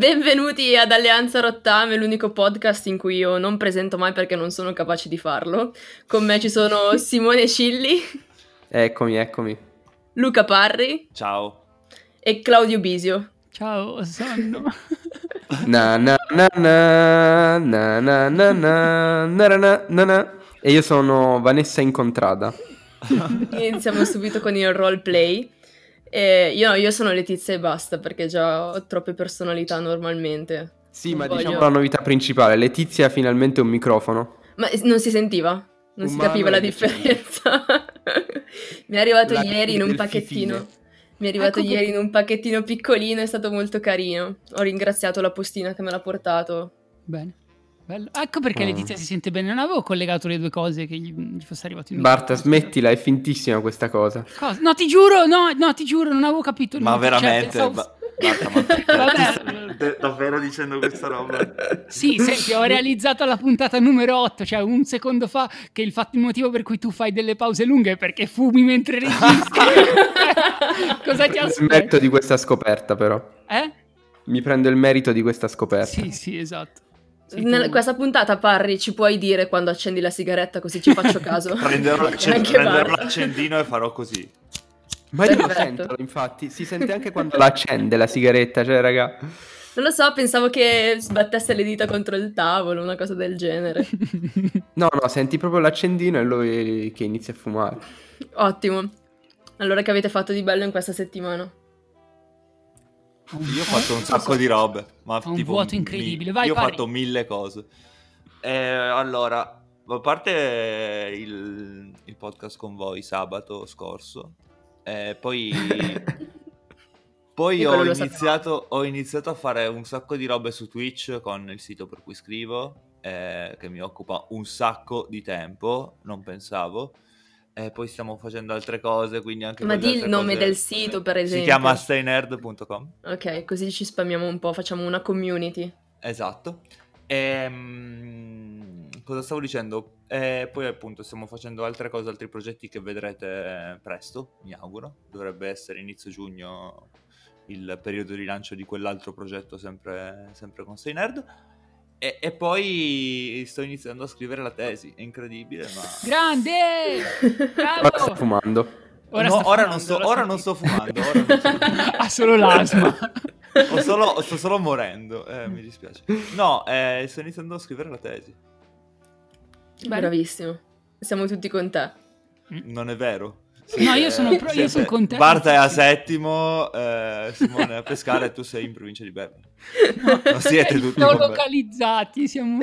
Benvenuti ad Alleanza Rottame, l'unico podcast in cui io non presento mai perché non sono capace di farlo. Con me ci sono Simone Cilli. Eccomi, eccomi. Luca Parri. Ciao. E Claudio Bisio. Ciao, sonno. na na na na na na na na na na na E io sono Vanessa Incontrada. Iniziamo subito con il roleplay. Eh, io, io, sono Letizia e basta perché già ho troppe personalità normalmente. Sì, non ma voglio... diciamo la novità principale: Letizia ha finalmente un microfono. Ma non si sentiva? Non Umano si capiva la differenza. Mi è arrivato la ieri in un pacchettino. Fine. Mi è arrivato ecco ieri che... in un pacchettino piccolino, è stato molto carino. Ho ringraziato la postina che me l'ha portato. Bene. Bello. Ecco perché oh. Letizia si sente bene. Non avevo collegato le due cose che gli, gli fosse arrivato in Barta, smettila, è fintissima questa cosa. cosa. No, ti giuro, no, no, ti giuro, non avevo capito. Ma veramente? Cioè, pensavo... Barta, ma Vabbè. davvero dicendo questa roba? Sì, senti, ho realizzato la puntata numero 8, cioè un secondo fa, che il, fatto, il motivo per cui tu fai delle pause lunghe è perché fumi mentre registri. Cosa ti aspetti? Smetto di questa scoperta, però. Eh? Mi prendo il merito di questa scoperta. Sì, sì, esatto. Nella, questa puntata, Parri, ci puoi dire quando accendi la sigaretta così ci faccio caso? prenderò, l'accend- prenderò l'accendino e farò così. Ma io lo sento, infatti, si sente anche quando la accende la sigaretta, cioè, raga. Non lo so, pensavo che sbattesse le dita contro il tavolo, una cosa del genere. no, no, senti proprio l'accendino e lui che inizia a fumare. Ottimo. Allora che avete fatto di bello in questa settimana? Io ho fatto un sacco di robe. Ma un tipo, vuoto incredibile. Vai, io ho fatto mille cose. Eh, allora, a parte il, il, podcast con voi sabato scorso, eh, poi, poi ho, iniziato, ho, iniziato, a fare un sacco di robe su Twitch con il sito per cui scrivo, eh, che mi occupa un sacco di tempo, non pensavo e poi stiamo facendo altre cose, quindi anche... Ma di il nome del sito, per esempio. Si chiama staynerd.com. Ok, così ci spammiamo un po', facciamo una community. Esatto. Ehm, cosa stavo dicendo? E poi appunto stiamo facendo altre cose, altri progetti che vedrete presto, mi auguro. Dovrebbe essere inizio giugno il periodo di lancio di quell'altro progetto sempre, sempre con Staynerd. E, e, poi sto iniziando a scrivere la tesi, è incredibile, ma... Grande! Bravo! Ora sto fumando. Ora, no, ora, non, sto, ora non, sto, fumando, ora non sto ha solo l'asma. Ho solo, sto solo morendo, eh, mi dispiace. No, eh, sto iniziando a scrivere la tesi. Bravissimo, siamo tutti con te. Non è vero? No, io sono, pro, io sono contento. Barta è a settimo, eh, Simone è a pescare e tu sei in provincia di Bergamo. No, non siete tutti localizzati, siamo...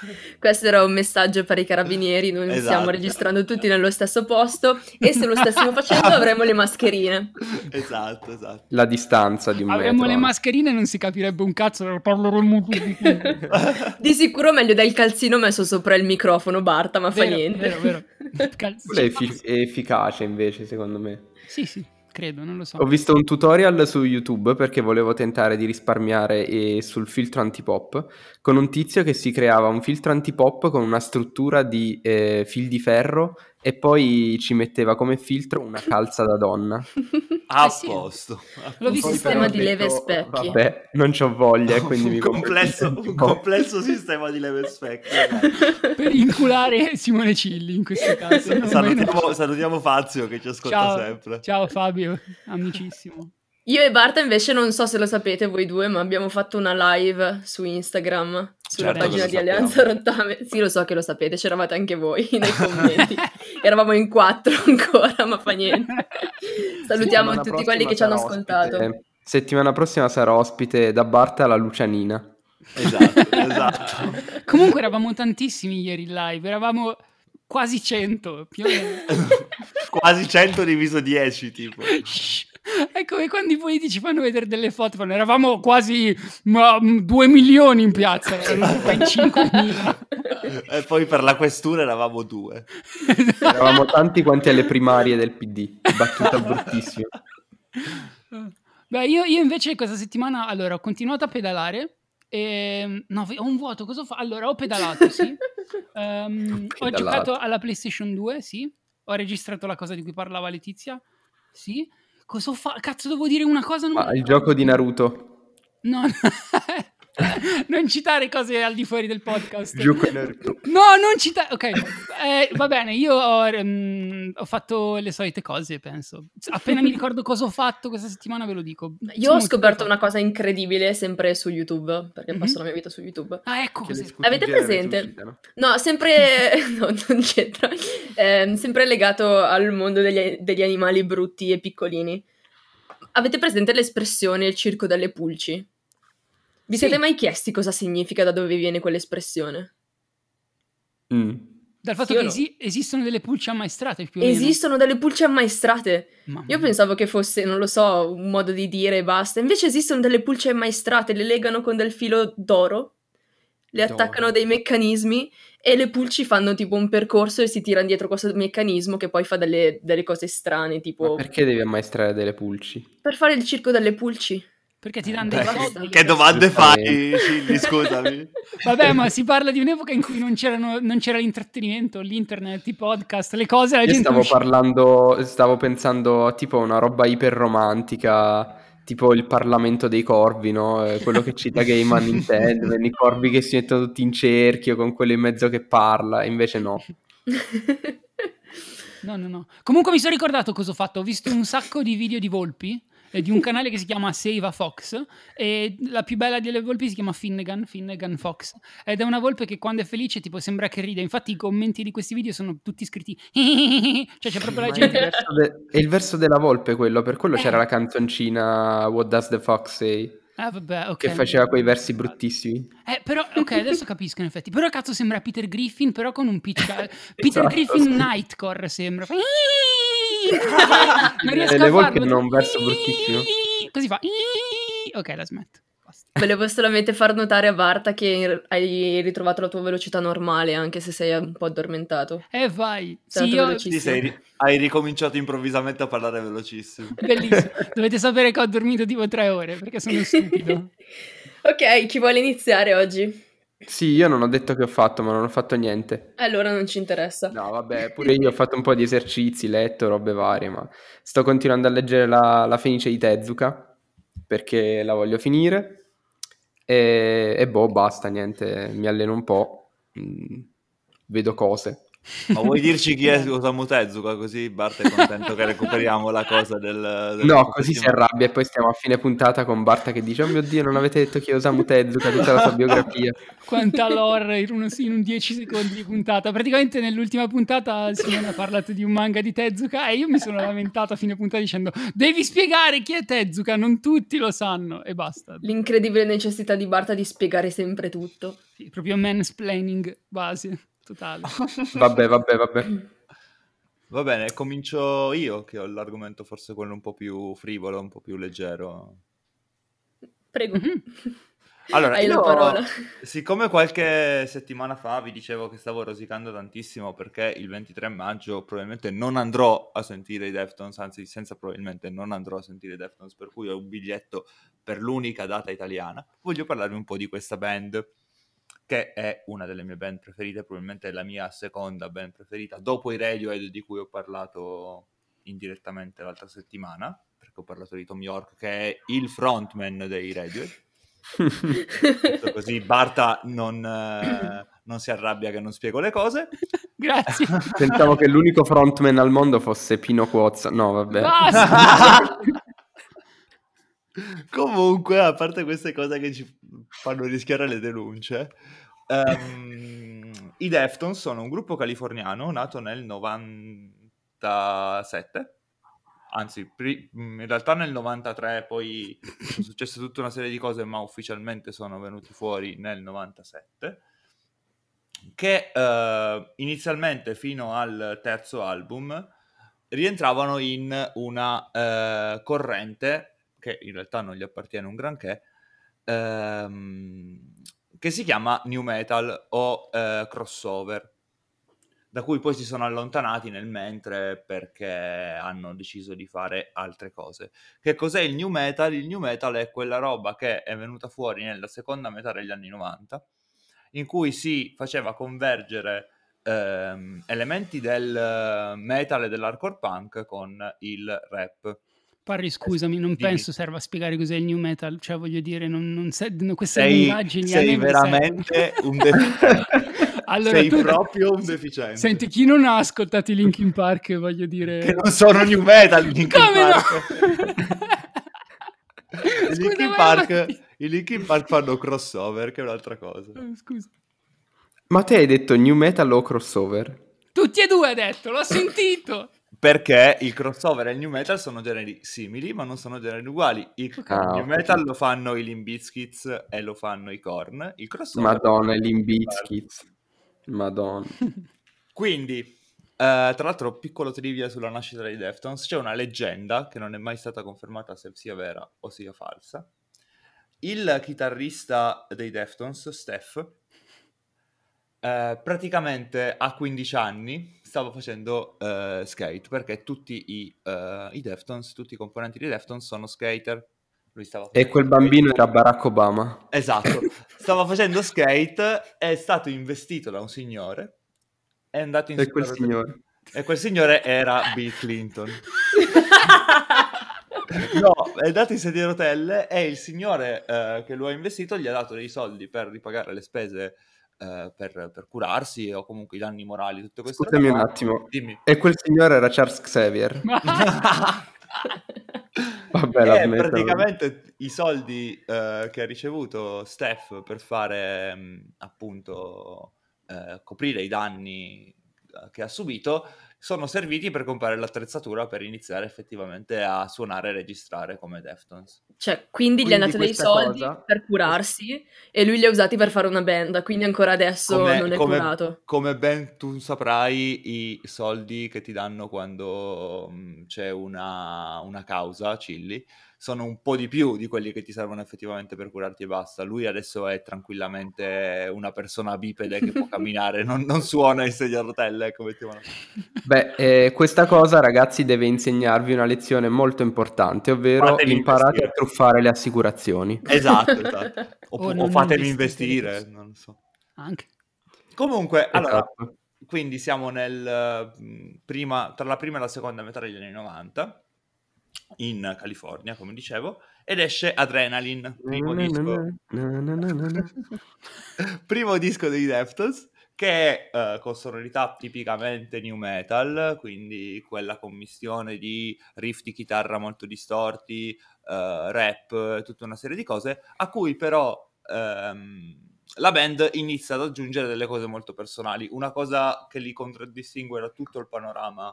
Questo era un messaggio per i carabinieri, noi esatto. stiamo registrando tutti nello stesso posto e se lo stessimo facendo avremmo le mascherine. Esatto, esatto. La distanza di un Avremmo metro. le mascherine e non si capirebbe un cazzo, parleremmo tutti. di sicuro meglio del calzino messo sopra il microfono, Barta, ma vero, fa niente. Vero, vero. Calzino. È, effic- è efficace invece, secondo me. Sì, sì credo, non lo so. Ho visto un tutorial su YouTube perché volevo tentare di risparmiare e sul filtro antipop con un tizio che si creava un filtro antipop con una struttura di eh, fil di ferro e poi ci metteva come filtro una calza da donna. A eh posto. L'ho visto sistema di leve specchi. Vabbè, non c'ho voglia, quindi un mi complesso, un complesso sistema di leve specchi. per inculare Simone Cilli in questo caso. Salutiamo, salutiamo, Fazio che ci ascolta ciao, sempre. Ciao Fabio, amicissimo. Io e Barta invece non so se lo sapete voi due, ma abbiamo fatto una live su Instagram, sulla certo pagina di Alleanza Rottame. Sì, lo so che lo sapete, c'eravate anche voi nei commenti. Eravamo in quattro ancora, ma fa niente. Salutiamo Settimana tutti quelli che ci hanno ascoltato. Ospite. Settimana prossima sarà ospite da Barta alla Lucianina. Esatto, esatto. Comunque eravamo tantissimi ieri in live, eravamo quasi 100, più o meno. quasi 100 diviso 10, tipo. È come quando i politici fanno vedere delle foto, fanno, eravamo quasi ma, 2 milioni in piazza, in 5 mila. E poi per la questura eravamo due. eravamo tanti quanti alle primarie del PD, battuta bruttissima. Beh, io, io invece questa settimana, allora, ho continuato a pedalare. E, no, ho un vuoto, cosa fa? Allora, ho pedalato, sì. Um, ho giocato alla PlayStation 2, sì. Ho registrato la cosa di cui parlava Letizia, sì. Cosa fa? Cazzo, devo dire una cosa? Non Ma il gioco di Naruto. No, non citare cose al di fuori del podcast. No, non citare. Ok, eh, va bene. Io ho, mm, ho fatto le solite cose, penso. Appena mi ricordo cosa ho fatto questa settimana, ve lo dico. Io Sono ho scoperto una cosa incredibile sempre su YouTube, perché Mhm. passo la mia vita su YouTube. Ah, ecco Avete presente? suscitano. No, sempre... no, non c'entra. Ehm, sempre legato al mondo degli, degli animali brutti e piccolini. Avete presente l'espressione il circo delle pulci? Vi Sì. siete mai chiesti cosa significa, da dove viene quell'espressione? Mm. Dal fatto Sì che no? esi- esistono delle pulci ammaestrate più o meno. Esistono delle pulci ammaestrate. Mamma Io pensavo che fosse, non lo so, un modo di dire e basta. Invece esistono delle pulci ammaestrate, le legano con del filo d'oro, le D'oro. attaccano a dei meccanismi e le pulci fanno tipo un percorso e si tirano dietro questo meccanismo che poi fa delle, delle cose strane, Ma tipo perché devi ammaestrare delle pulci? per fare il circo delle pulci. Perché ti danno Beh, dei soldi. Che domande fai. Scilli, scusami. Vabbè, ma si parla di un'epoca in cui non, c'erano, non c'era l'intrattenimento, l'internet, i podcast, le cose, la Io gente stavo usciva- parlando, stavo pensando a tipo una roba iperromantica, tipo il Parlamento dei Corvi, no? Eh, Quello che cita Gaiman Nintendo, i corvi che si mettono tutti in cerchio con quello in mezzo che parla, e invece no. No, no, no. Comunque mi sono ricordato cosa ho fatto. Ho visto un sacco di video di volpi eh, di un canale che si chiama Save a Fox e la più bella delle volpi si chiama Finnegan, Finnegan Fox ed è una volpe che quando è felice tipo sembra che ride. Infatti i commenti di questi video sono tutti scritti cioè c'è proprio la Ma è, il gente de- è il verso della volpe quello, per quello Eh. c'era la canzoncina What Does the Fox Say? Ah, vabbè, ok. Che faceva quei versi bruttissimi. Eh, però, ok, adesso capisco in effetti. Però cazzo sembra Peter Griffin, però con un pitch. Peter Esatto, Griffin sì. Nightcore sembra. Fa- Non riesco Le a farlo. hanno un verso bruttissimo. Così fa. Ok, la smetto. Volevo solamente far notare a Barta che hai ritrovato la tua velocità normale, anche se sei un po' addormentato. E vai. Sì, io... velocissimo. Ti sei ri- hai ricominciato improvvisamente a parlare velocissimo. Bellissimo. Dovete sapere che ho dormito tipo tre ore perché sono stupido. ok, chi vuole iniziare oggi? Sì, io non ho detto che ho fatto, ma non ho fatto niente. Allora non ci interessa. No, vabbè, pure io ho fatto un po' di esercizi, letto, robe varie, ma sto continuando a leggere la, la Fenice di Tezuka perché la voglio finire e, e boh, basta, niente, mi alleno un po', mm, vedo cose. Ma vuoi dirci chi è Osamu Tezuka? Così Bart è contento che recuperiamo la cosa del... del No, così si arrabbia e poi stiamo a fine puntata con Barta che dice oh mio Dio, non avete detto chi è Osamu Tezuka, tutta la sua biografia. Quanta lore in, uno- in un 10 secondi di puntata. Praticamente nell'ultima puntata Simone ha parlato di un manga di Tezuka e io mi sono lamentato a fine puntata dicendo devi spiegare chi è Tezuka, non tutti lo sanno e basta. L'incredibile necessità di Barta di spiegare sempre tutto. Sì, proprio mansplaining base, totale. Vabbè, vabbè, vabbè. Va bene, comincio io che ho l'argomento forse quello un po' più frivolo, un po' più leggero. Prego. Mhm. Allora, Hai la io- parola. Siccome qualche settimana fa vi dicevo che stavo rosicando tantissimo perché il 23 maggio probabilmente non andrò a sentire i Deftones, anzi senza probabilmente non andrò a sentire i Deftones, per cui ho un biglietto per l'unica data italiana, voglio parlarvi un po' di questa band, che è una delle mie band preferite, probabilmente è la mia seconda band preferita, dopo i Radiohead di cui ho parlato indirettamente l'altra settimana, perché ho parlato di Tom York, che è il frontman dei Radiohead. Detto così Barta non, eh, non si arrabbia che non spiego le cose. Grazie. Pensavo che l'unico frontman al mondo fosse Pino Quozza. No, vabbè. Basta. Comunque, a parte queste cose che ci fanno rischiare le denunce, ehm, i Deftones sono un gruppo californiano nato nel 97, anzi pri- in realtà nel 93, poi sono successe tutta una serie di cose, ma ufficialmente sono venuti fuori nel 97, che eh, inizialmente fino al terzo album rientravano in una eh, corrente che in realtà non gli appartiene un granché, ehm, che si chiama New Metal o eh, crossover, da cui poi si sono allontanati nel mentre perché hanno deciso di fare altre cose. Che cos'è il New Metal? Il New Metal è quella roba che è venuta fuori nella seconda metà degli anni 90, in cui si faceva convergere ehm, elementi del metal e dell'hardcore punk con il rap. Parri, scusami, non Dimmi. penso serva a spiegare cos'è il new metal, cioè voglio dire, non, non se, queste sei, indagini sei veramente un deficiente. allora, sei tu, proprio un deficiente. Senti, chi non ha ascoltato i Linkin Park, voglio dire... Che non sono new metal, i Linkin Come Park. No? I, Linkin Park, I Linkin Park fanno crossover, che è un'altra cosa. Oh, scusa. Ma te hai detto new metal o crossover? Tutti e due ha detto, l'ho sentito. Perché il crossover e il new metal sono generi simili, ma non sono generi uguali. Il ah, new metal lo fanno i Limbiskits e lo fanno i Korn. Il crossover Madonna, i Limbiskits. Madonna. Quindi, eh, tra l'altro, piccolo trivia sulla nascita dei Deftones, c'è una leggenda che non è mai stata confermata se sia vera o sia falsa. Il chitarrista dei Deftones, Steph, eh, praticamente a 15 anni stavo facendo uh, skate perché tutti i, uh, i, Deftones, tutti i componenti di Deftones sono skater. e quel bambino skate. era Barack Obama. Esatto, stava facendo skate, è stato investito da un signore, è andato in E quel signore? E quel signore era Bill Clinton. no, è andato in sedia a rotelle e il signore uh, che lo ha investito gli ha dato dei soldi per ripagare le spese eh, per, per, curarsi o comunque i danni morali, tutte queste Scusami un attimo, Dimmi. e quel signore era Charles Xavier? Vabbè, e praticamente i soldi eh, che ha ricevuto Steph per fare mh, mm, appunto eh, coprire i danni eh, che ha subito sono serviti per comprare l'attrezzatura per iniziare effettivamente a suonare e registrare come Deftones. Cioè, quindi, quindi gli hanno dato dei soldi cosa... per curarsi e lui li ha usati per fare una band, quindi ancora adesso come, non è come, curato. Come ben tu saprai, i soldi che ti danno quando mm, c'è una, una causa, Cilli, sono un po' di più di quelli che ti servono effettivamente per curarti e basta. Lui adesso è tranquillamente una persona bipede che può camminare, non, non, suona in sedia a rotelle, ecco, mettiamola. Beh, eh, questa cosa ragazzi deve insegnarvi una lezione molto importante, ovvero fatemi imparate investire. a truffare le assicurazioni. Esatto, esatto. O, o, o fatemi investire, non so. Anche. Comunque, esatto. allora, quindi siamo nel, prima, tra la prima e la seconda metà degli anni 90 in California, come dicevo, ed esce Adrenaline, primo na, disco. Na, primo disco dei Deftones, che è uh, con sonorità tipicamente new metal, quindi quella commistione di riff di chitarra molto distorti, uh, rap, tutta una serie di cose, a cui però um, la band inizia ad aggiungere delle cose molto personali. Una cosa che li contraddistingue da tutto il panorama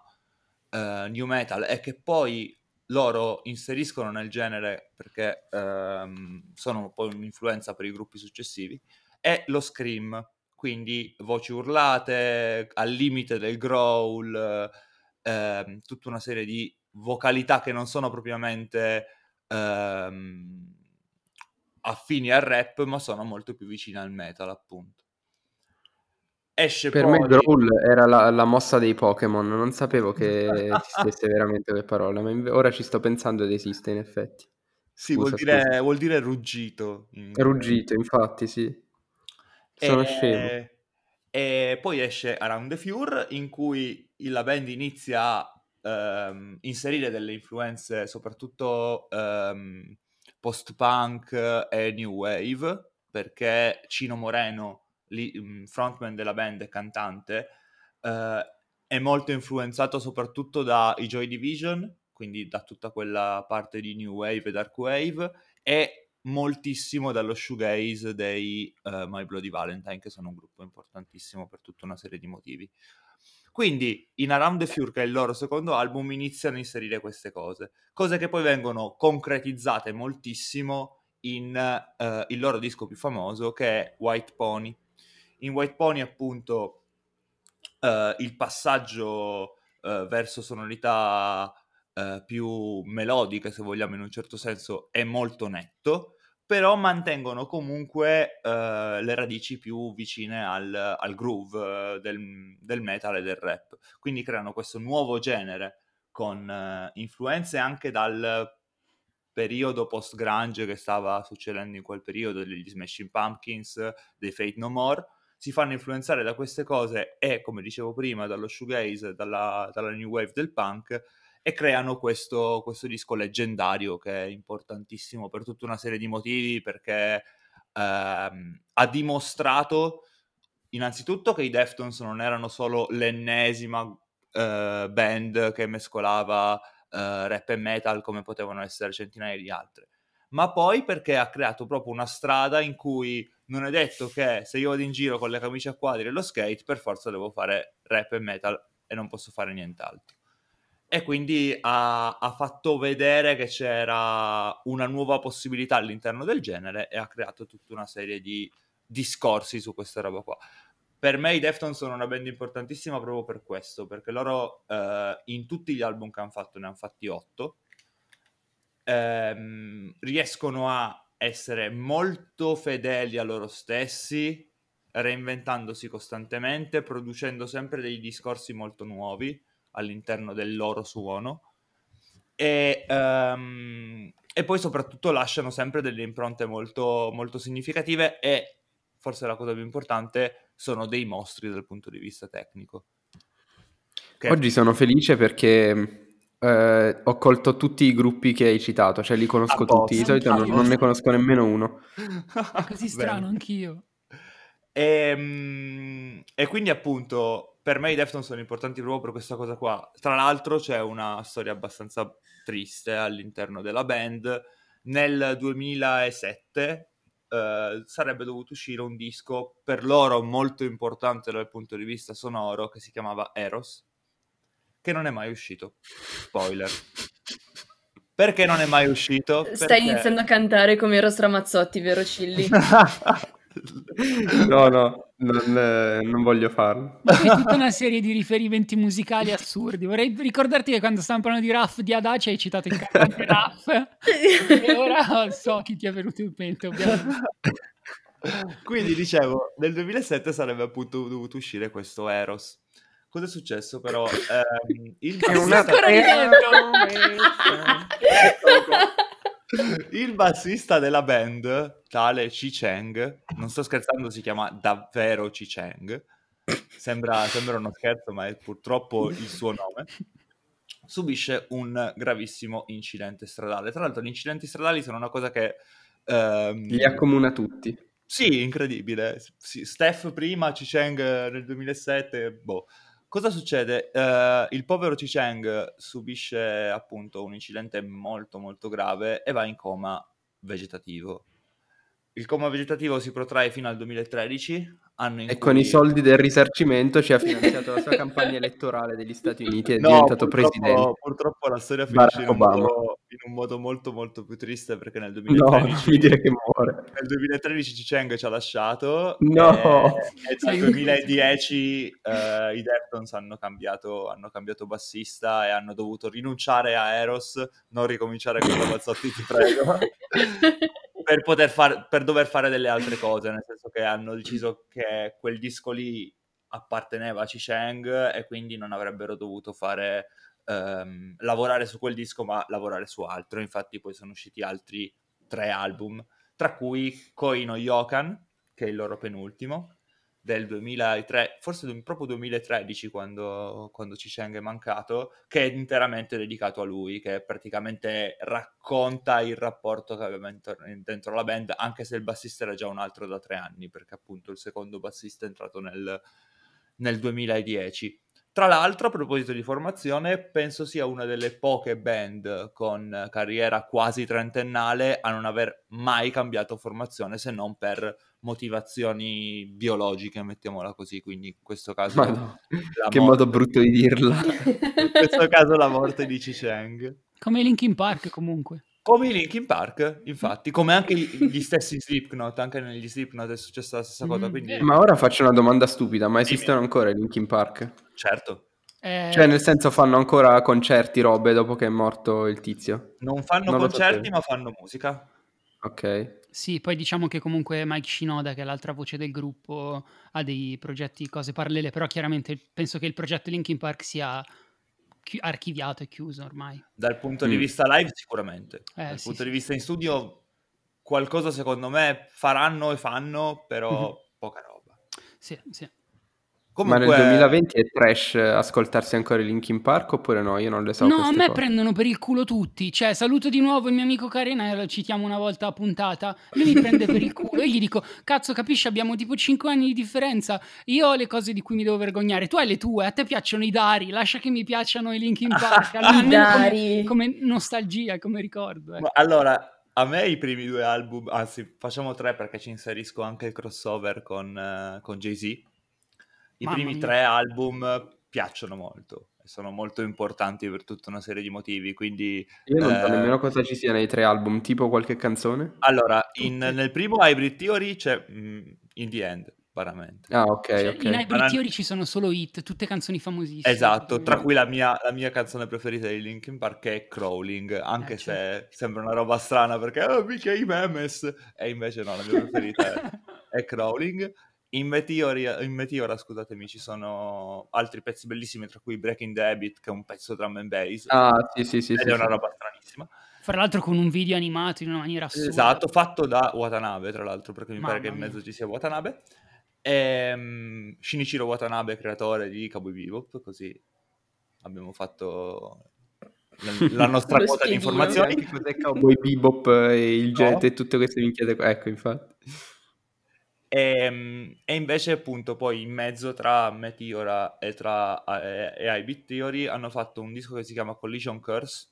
uh, new metal è che poi loro inseriscono nel genere perché ehm, sono poi un'influenza per i gruppi successivi, è lo scream, quindi voci urlate, al limite del growl, ehm, tutta una serie di vocalità che non sono propriamente ehm, affini al rap, ma sono molto più vicine al metal, appunto. Esce per poi... me Growl era la, la, mossa dei Pokémon, non sapevo che esistesse veramente quel parola, ma ora ci sto pensando ed esiste in effetti. Sì, vuol, dire, vuol, dire, ruggito. Ruggito, infatti, sì. Sono e... scemo. E poi esce Around the Fure, in cui la band inizia a ehm, inserire delle influenze, soprattutto ehm, post-punk e new wave, perché Cino Moreno Mhmm, frontman della band e cantante, eh, è molto influenzato soprattutto dai Joy Division, quindi da tutta quella parte di New Wave e Dark Wave, e moltissimo dallo shoegaze dei uh, My Bloody Valentine, che sono un gruppo importantissimo per tutta una serie di motivi. Quindi in Around the Fure, che è il loro secondo album, iniziano a inserire queste cose, cose che poi vengono concretizzate moltissimo in uh, il loro disco più famoso, che è White Pony, in White Pony appunto uh, il passaggio uh, verso sonorità uh, più melodiche, se vogliamo in un certo senso, è molto netto, però mantengono comunque le radici più vicine al, al groove del, del, metal e del rap. Quindi creano questo nuovo genere con influenze anche dal periodo post-grunge che stava succedendo in quel periodo, degli Smashing Pumpkins, dei Fate No More, si fanno influenzare da queste cose e, come dicevo prima, dallo shoegaze, dalla, dalla new wave del punk e creano questo, questo disco leggendario che è importantissimo per tutta una serie di motivi perché ehm, ha dimostrato innanzitutto che i Deftones non erano solo l'ennesima eh, band che mescolava eh, rap e metal come potevano essere centinaia di altre, ma poi perché ha creato proprio una strada in cui non è detto che se io vado in giro con le camicie a quadri e lo skate per forza devo fare rap e metal e non posso fare nient'altro. E quindi ha, ha fatto vedere che c'era una nuova possibilità all'interno del genere e ha creato tutta una serie di discorsi su questa roba qua per me i Deftones sono una band importantissima proprio per questo, perché loro eh, in tutti gli album che hanno fatto, ne hanno fatti otto, ehm, riescono a essere molto fedeli a loro stessi, reinventandosi costantemente, producendo sempre dei discorsi molto nuovi all'interno del loro suono. E, um, e poi soprattutto lasciano sempre delle impronte molto, molto significative e forse la cosa più importante, sono dei mostri dal punto di vista tecnico. Che... Oggi sono felice perché eh, ho colto tutti i gruppi che hai citato, cioè li conosco tutti, di solito non, non, ne conosco nemmeno uno. È così strano, anch'io. E, ehm, e, quindi appunto per me i Deftones sono importanti proprio per questa cosa qua. Tra l'altro c'è una storia abbastanza triste all'interno della band. Nel 2007 eh, sarebbe dovuto uscire un disco per loro molto importante dal punto di vista sonoro che si chiamava Eros, che non è mai uscito. Spoiler. Perché non è mai uscito? Stai Perché... iniziando a cantare come Eros Ramazzotti, vero Cilli? no, no, non, eh, non, voglio farlo. È tutta una serie di riferimenti musicali assurdi. Vorrei ricordarti che quando stavamo parlando di Raff di Adaci hai citato il cantante Raff. e ora so chi ti è venuto in mente, ovviamente. Quindi dicevo, nel 2007 sarebbe appunto dovuto uscire questo Eros. Cosa è successo però? Eh, il è una... Il bassista della band, tale Chi Cheng, non sto scherzando, si chiama davvero Chi Cheng, sembra, sembra uno scherzo, ma è purtroppo il suo nome, subisce un gravissimo incidente stradale. Tra l'altro, gli incidenti stradali sono una cosa che... Ehm... Li accomuna tutti. Sì, incredibile. Sì, Steph prima, Chi Cheng nel 2007, boh. Cosa succede? Uh, il povero Chi Cheng subisce appunto un incidente molto molto grave e va in coma vegetativo. Il coma vegetativo si protrae fino al 2013, anno in e cui... con i soldi del risarcimento ci ha finanziato la sua campagna elettorale degli Stati Uniti e è no, diventato presidente. Purtroppo la storia finisce in un, modo, in un, modo, molto molto più triste perché nel 2013... No, dire che muore. Nel 2013 Ciceng ci ha lasciato no. e, e dal 2010 uh, i Deftones hanno cambiato, hanno cambiato bassista e hanno dovuto rinunciare a Eros, non ricominciare con la Mazzotti, ti prego. per, poter far, per dover fare delle altre cose, nel senso che hanno deciso che quel disco lì apparteneva a Ciceng e quindi non avrebbero dovuto fare um, lavorare su quel disco ma lavorare su altro. Infatti poi sono usciti altri tre album tra cui Koi no Yokan che è il loro penultimo del 2003, forse proprio 2013 quando, quando Ciceng è mancato, che è interamente dedicato a lui, che praticamente racconta il rapporto che aveva dentro la band, anche se il bassista era già un altro da tre anni, perché appunto il secondo bassista è entrato nel, nel 2010. Tra l'altro, a proposito di formazione, penso sia una delle poche band con carriera quasi trentennale a non aver mai cambiato formazione se non per motivazioni biologiche, mettiamola così. Quindi in questo caso... No. Che morte... modo brutto di dirla. in questo caso la morte di Cheng. Come Linkin Park comunque. Come i Linkin Park, infatti, come anche gli stessi Slipknot, anche negli Slipknot è successa la stessa cosa. Mm, quindi... Ma ora faccio una domanda stupida, ma esistono ancora i Linkin Park? Certo. Eh... Cioè, nel senso, fanno ancora concerti, robe dopo che è morto il tizio? Non fanno non concerti, ma fanno musica. Ok. Sì, poi diciamo che comunque Mike Shinoda, che è l'altra voce del gruppo, ha dei progetti, cose parallele, però chiaramente penso che il progetto Linkin Park sia chi- archiviato e chiuso ormai. Dal punto mm. di vista live sicuramente. Eh, Dal sì, punto sì. di vista in studio qualcosa secondo me faranno e fanno, però mm-hmm. poca roba. Sì, sì. Comunque... Ma nel 2020 è trash ascoltarsi ancora i Linkin Park oppure no? Io non le so. No, a me cose. prendono per il culo tutti. Cioè, saluto di nuovo il mio amico Carena, lo citiamo una volta a puntata. Lui mi prende per il culo. Io gli dico, cazzo, capisci, abbiamo tipo 5 anni di differenza. Io ho le cose di cui mi devo vergognare. Tu hai le tue, a te piacciono i Dari, lascia che mi piacciono i Linkin Park. Allora, come, come, nostalgia, come ricordo. Eh. Allora, a me i primi due album, anzi facciamo tre perché ci inserisco anche il crossover con, uh, con Jay-Z i Mamma primi mia. tre album piacciono molto e sono molto importanti per tutta una serie di motivi. Quindi, Io non so nemmeno eh, cosa ci sia nei tre album, tipo qualche canzone? Allora, in, nel primo Hybrid Theory c'è mm, In the End, veramente. Ah, ok, cioè, ok. In Hybrid Theory ci sono solo hit, tutte canzoni famosissime. Esatto, tra cui la mia, la mia canzone preferita di Linkin Park è Crawling, anche eh, se certo. sembra una roba strana perché oh, mica i memes, e invece no, la mia preferita è, è Crawling. In Meteora, in Meteora, scusatemi, ci sono altri pezzi bellissimi, tra cui Breaking the Habit, che è un pezzo drum and bass. Ah, sì, sì, sì. Ed sì, è una sì. roba stranissima. Fra l'altro con un video animato in una maniera assurda. Esatto, fatto da Watanabe, tra l'altro, perché mi Mamma pare che in mezzo ci sia Watanabe. E, um, Shinichiro Watanabe, creatore di Cowboy Bebop, così abbiamo fatto la, nostra quota di informazioni. Che cos'è Cowboy Bebop e il jet no. e tutte queste minchiate qua. Ecco, infatti. E, ehm, e, invece appunto poi in mezzo tra Meteora e tra e, e iBit Theory hanno fatto un disco che si chiama Collision Curse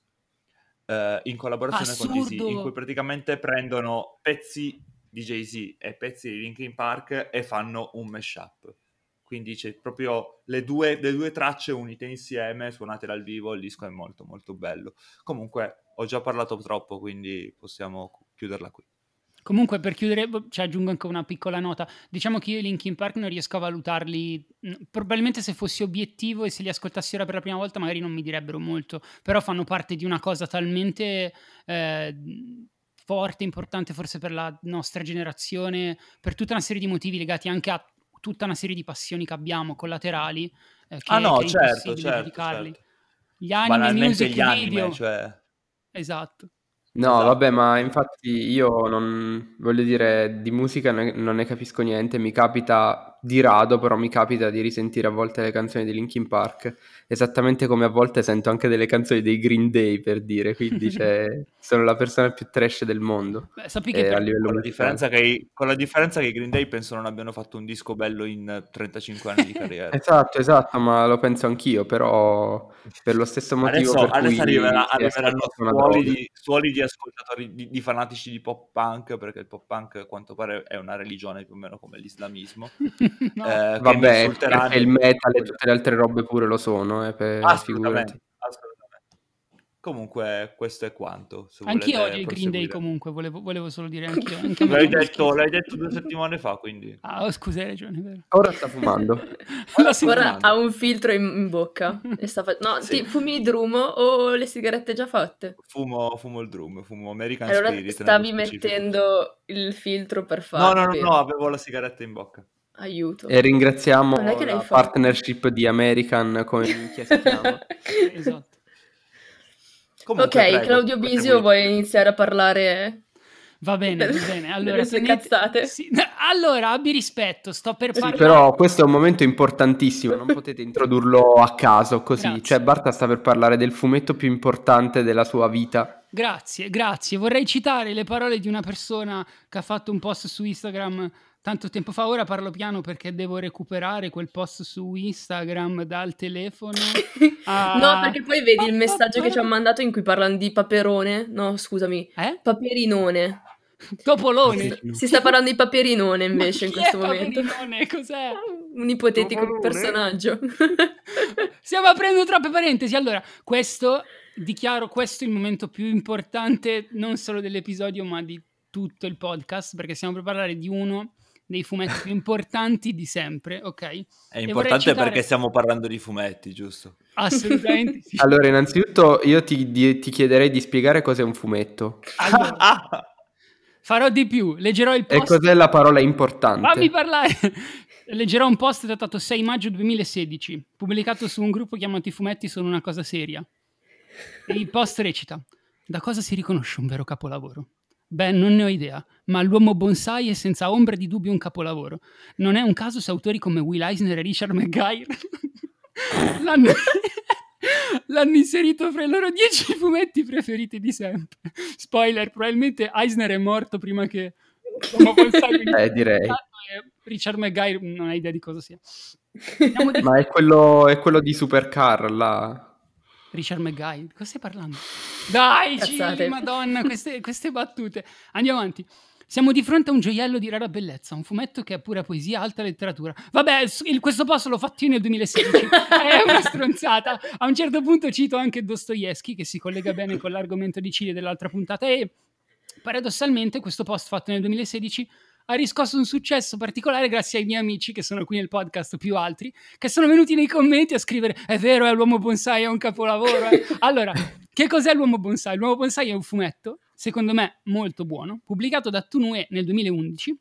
eh, in collaborazione Assurdo. con Jay-Z in cui praticamente prendono pezzi di Jay-Z e pezzi di Linkin Park e fanno un mashup. Quindi c'è proprio le due, le due tracce unite insieme suonate dal vivo il disco è molto molto bello. Comunque ho già parlato troppo quindi possiamo chiuderla qui Comunque, per chiudere, ci cioè, aggiungo anche una piccola nota. Diciamo che io i Linkin Park non riesco a valutarli. Probabilmente se fossi obiettivo e se li ascoltassi ora per la prima volta, magari non mi direbbero molto. Però fanno parte di una cosa talmente eh, forte, importante, forse per la nostra generazione, per tutta una serie di motivi legati anche a tutta una serie di passioni che abbiamo collaterali. Eh, che, ah, no, certo, certo, certo. Gli anime, music gli anime, video. Cioè... Esatto. No, esatto. vabbè, ma infatti io non voglio dire, di musica ne- non ne capisco niente, mi capita di rado, però mi capita di risentire a volte le canzoni di Linkin Park, esattamente come a volte sento anche delle canzoni dei Green Day, per dire, quindi cioè, sono la persona più trash del mondo. Beh, sappi che eh, a livello con, la differenza che i, con la differenza che i Green Day penso non abbiano fatto un disco bello in 35 anni di carriera. esatto, esatto, ma lo penso anch'io, però per lo stesso motivo adesso, per adesso cui arriverà, arriveranno suoli di, suoli di ascoltatori, di, di, fanatici di pop punk, perché il pop punk a quanto pare è una religione più o meno come l'islamismo. no. eh, Vabbè, il metal e tutte le altre robe pure lo sono, eh, per assolutamente, assolutamente. Comunque questo è quanto. Anch'io odio i Green Day comunque, volevo, volevo solo dire anch'io. Anche l'hai, detto, l'hai, detto, due settimane fa, quindi... Ah, oh, scusa, hai ragione. Ora sta fumando. Ora, Ora ha un filtro in, in bocca. E sta fa... No, sì. ti fumi il drum o le sigarette già fatte? Fumo, fumo il drum, fumo American allora Spirit. stavi mettendo il filtro per fare... No, no, no, no, avevo la sigaretta in bocca. Aiuto. E ringraziamo la partnership di American, come si chiama. esatto. Comunque, ok, prego, Claudio Bisio vuoi iniziare a parlare Va bene, va bene. Allora, tenete... cazzate. Sì. Allora, abbi rispetto, sto per parlare. Sì, però questo è un momento importantissimo, non potete introdurlo a caso così. Grazie. Cioè, Barta sta per parlare del fumetto più importante della sua vita. Grazie, grazie. Vorrei citare le parole di una persona che ha fatto un post su Instagram tanto tempo fa. Ora parlo piano perché devo recuperare quel post su Instagram dal telefono. Ah. no, perché poi vedi il messaggio che ci ha mandato in cui parlano di paperone. No, scusami. Eh? Paperinone. Topolone. Si sta parlando di paperinone invece in questo momento. Paperinone, cos'è? Un ipotetico Topolone. personaggio. Stiamo aprendo troppe parentesi. Allora, questo dichiaro questo il momento più importante non solo dell'episodio, ma di tutto il podcast, perché stiamo per parlare di uno dei fumetti più importanti di sempre, ok? È importante citare... perché stiamo parlando di fumetti, giusto? Assolutamente sì. Allora, innanzitutto io ti, di, ti, chiederei di spiegare cos'è un fumetto. Allora, farò di più, leggerò il post... E cos'è la parola importante? Fammi parlare! Leggerò un post datato 6 maggio 2016, pubblicato su un gruppo chiamato I fumetti sono una cosa seria. Il post recita, da cosa si riconosce un vero capolavoro? Beh, non ne ho idea, ma l'uomo bonsai è senza ombra di dubbio un capolavoro. Non è un caso se autori come Will Eisner e Richard McGuire l'hanno... l'hanno inserito fra i loro dieci fumetti preferiti di sempre. Spoiler, probabilmente Eisner è morto prima che l'uomo bonsai... eh, direi. Richard McGuire non ha idea di cosa sia. Ma è quello, è quello di Supercar, là... Richard McGuire, cosa stai parlando? Dai, Cili, madonna, queste, queste battute. Andiamo avanti. Siamo di fronte a un gioiello di rara bellezza, un fumetto che ha pura poesia, alta letteratura. Vabbè, il, questo posto l'ho fatto io nel 2016. È una stronzata. A un certo punto cito anche Dostoevsky, che si collega bene con l'argomento di Cili dell'altra puntata. E paradossalmente, questo post fatto nel 2016 ha riscosso un successo particolare grazie ai miei amici che sono qui nel podcast più altri, che sono venuti nei commenti a scrivere è vero, è l'uomo bonsai, è un capolavoro. Eh. allora, che cos'è l'uomo bonsai? L'uomo bonsai è un fumetto, secondo me molto buono, pubblicato da Tunue nel 2011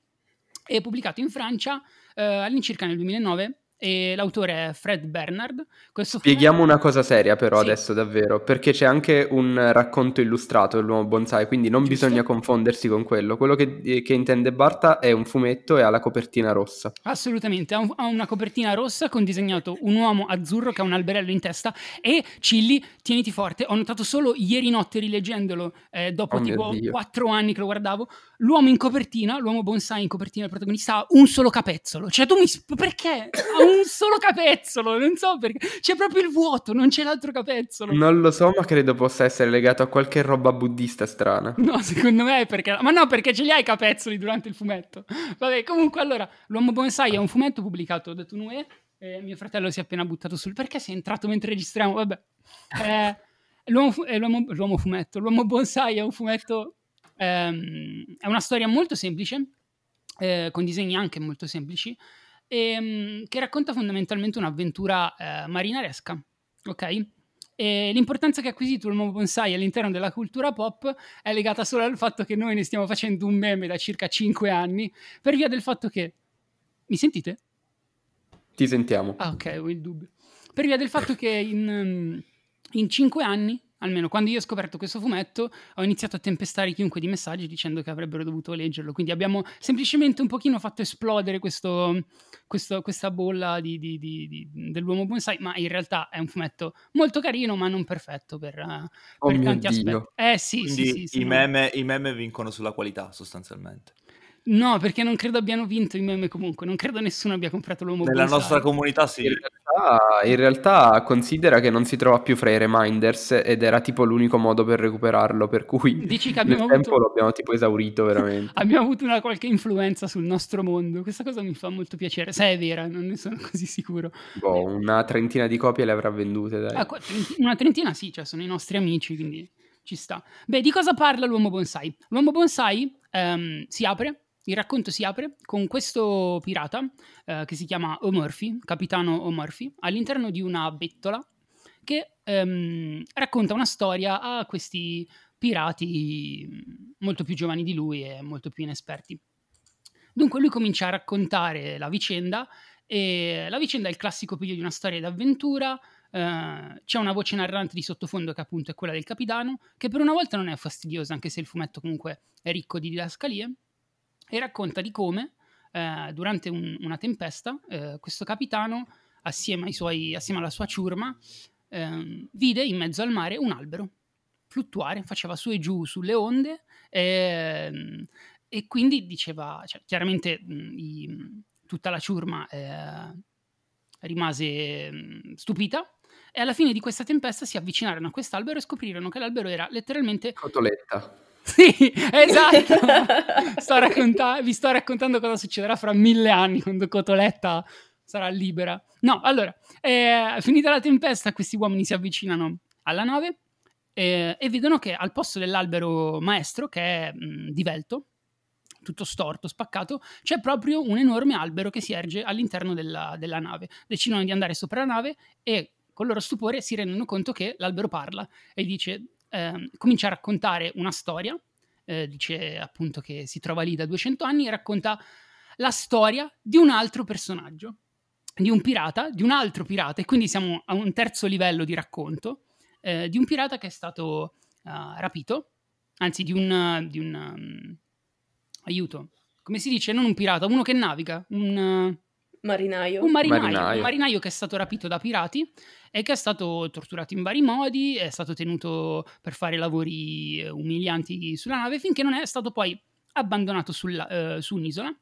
e pubblicato in Francia eh, all'incirca nel 2009 e l'autore è Fred Bernard. Questo Spieghiamo fumetto... una cosa seria però sì. adesso davvero, perché c'è anche un racconto illustrato dell'uomo bonsai, quindi non Giusto. bisogna confondersi con quello. Quello che, che, intende Barta è un fumetto e ha la copertina rossa. Assolutamente, ha, un, ha, una copertina rossa con disegnato un uomo azzurro che ha un alberello in testa e Cilli, tieniti forte, ho notato solo ieri notte rileggendolo, eh, dopo oh tipo quattro anni che lo guardavo, l'uomo in copertina, l'uomo bonsai in copertina del protagonista ha un solo capezzolo. Cioè tu mi... perché? Ha un solo capezzolo, non so perché. C'è proprio il vuoto, non c'è l'altro capezzolo. Non lo so, ma credo possa essere legato a qualche roba buddista strana. No, secondo me è perché... Ma no, perché ce li hai i capezzoli durante il fumetto. Vabbè, comunque allora, L'Uomo Bonsai è un fumetto pubblicato da Tunue. Eh, mio fratello si è appena buttato sul... Perché sei entrato mentre registriamo? Vabbè. Eh, l'uomo, fu- eh, l'uomo, l'uomo, fumetto. L'Uomo Bonsai è un fumetto... Ehm, è una storia molto semplice, eh, con disegni anche molto semplici, ehm, che racconta fondamentalmente un'avventura eh, marinaresca, ok? E l'importanza che ha acquisito il nuovo bonsai all'interno della cultura pop è legata solo al fatto che noi ne stiamo facendo un meme da circa 5 anni, per via del fatto che... Mi sentite? Ti sentiamo. Ah, ok, ho il dubbio. Per via del fatto che in, in 5 anni almeno quando io ho scoperto questo fumetto, ho iniziato a tempestare chiunque di messaggi dicendo che avrebbero dovuto leggerlo. Quindi abbiamo semplicemente un pochino fatto esplodere questo, questo, questa bolla di, di, di, dell'uomo bonsai, ma in realtà è un fumetto molto carino, ma non perfetto per, oh per tanti Dio. aspetti. Eh sì, Quindi sì, sì, i, meme, i meme vincono sulla qualità sostanzialmente. No, perché non credo abbiano vinto i meme comunque, non credo nessuno abbia comprato l'uomo Nella bonsai. nostra comunità sì. In realtà, in realtà, considera che non si trova più fra i reminders ed era tipo l'unico modo per recuperarlo, per cui Dici che abbiamo nel avuto... tempo lo abbiamo tipo esaurito veramente. abbiamo avuto una qualche influenza sul nostro mondo, questa cosa mi fa molto piacere, se è vera, non ne sono così sicuro. Boh, una trentina di copie le avrà vendute, dai. Ah, una trentina sì, cioè sono i nostri amici, quindi ci sta. Beh, di cosa parla l'uomo bonsai? L'uomo bonsai um, si apre il racconto si apre con questo pirata eh, che si chiama O'Murphy, capitano O'Murphy, all'interno di una bettola che ehm, racconta una storia a questi pirati molto più giovani di lui e molto più inesperti. Dunque lui comincia a raccontare la vicenda e la vicenda è il classico piglio di una storia d'avventura, Uh, c'è una voce narrante di sottofondo che appunto è quella del capitano, che per una volta non è fastidiosa, anche se il fumetto comunque è ricco di didascalie e racconta di come eh, durante un, una tempesta eh, questo capitano, assieme, suoi, assieme, alla sua ciurma, eh, vide in mezzo al mare un albero fluttuare, faceva su e giù sulle onde ehm, e quindi diceva, cioè, chiaramente i, tutta la ciurma eh, rimase stupita e alla fine di questa tempesta si avvicinarono a quest'albero e scoprirono che l'albero era letteralmente... Cotoletta sì, esatto. sto racconta- vi sto raccontando cosa succederà fra mille anni quando Cotoletta sarà libera. No, allora, eh, finita la tempesta, questi uomini si avvicinano alla nave eh, e vedono che al posto dell'albero maestro, che è mh, divelto, tutto storto, spaccato, c'è proprio un enorme albero che si erge all'interno della, della nave. Decidono di andare sopra la nave e con loro stupore si rendono conto che l'albero parla e dice eh, comincia a raccontare una storia, eh, dice appunto che si trova lì da 200 anni e racconta la storia di un altro personaggio, di un pirata, di un altro pirata, e quindi siamo a un terzo livello di racconto, eh, di un pirata che è stato uh, rapito anzi di un, di un um, aiuto, come si dice, non un pirata, uno che naviga, un... Marinaio. Un marinaio, marinaio. un marinaio che è stato rapito da pirati e che è stato torturato in vari modi, è stato tenuto per fare lavori eh, umilianti sulla nave finché non è stato poi abbandonato sulla, uh, su un'isola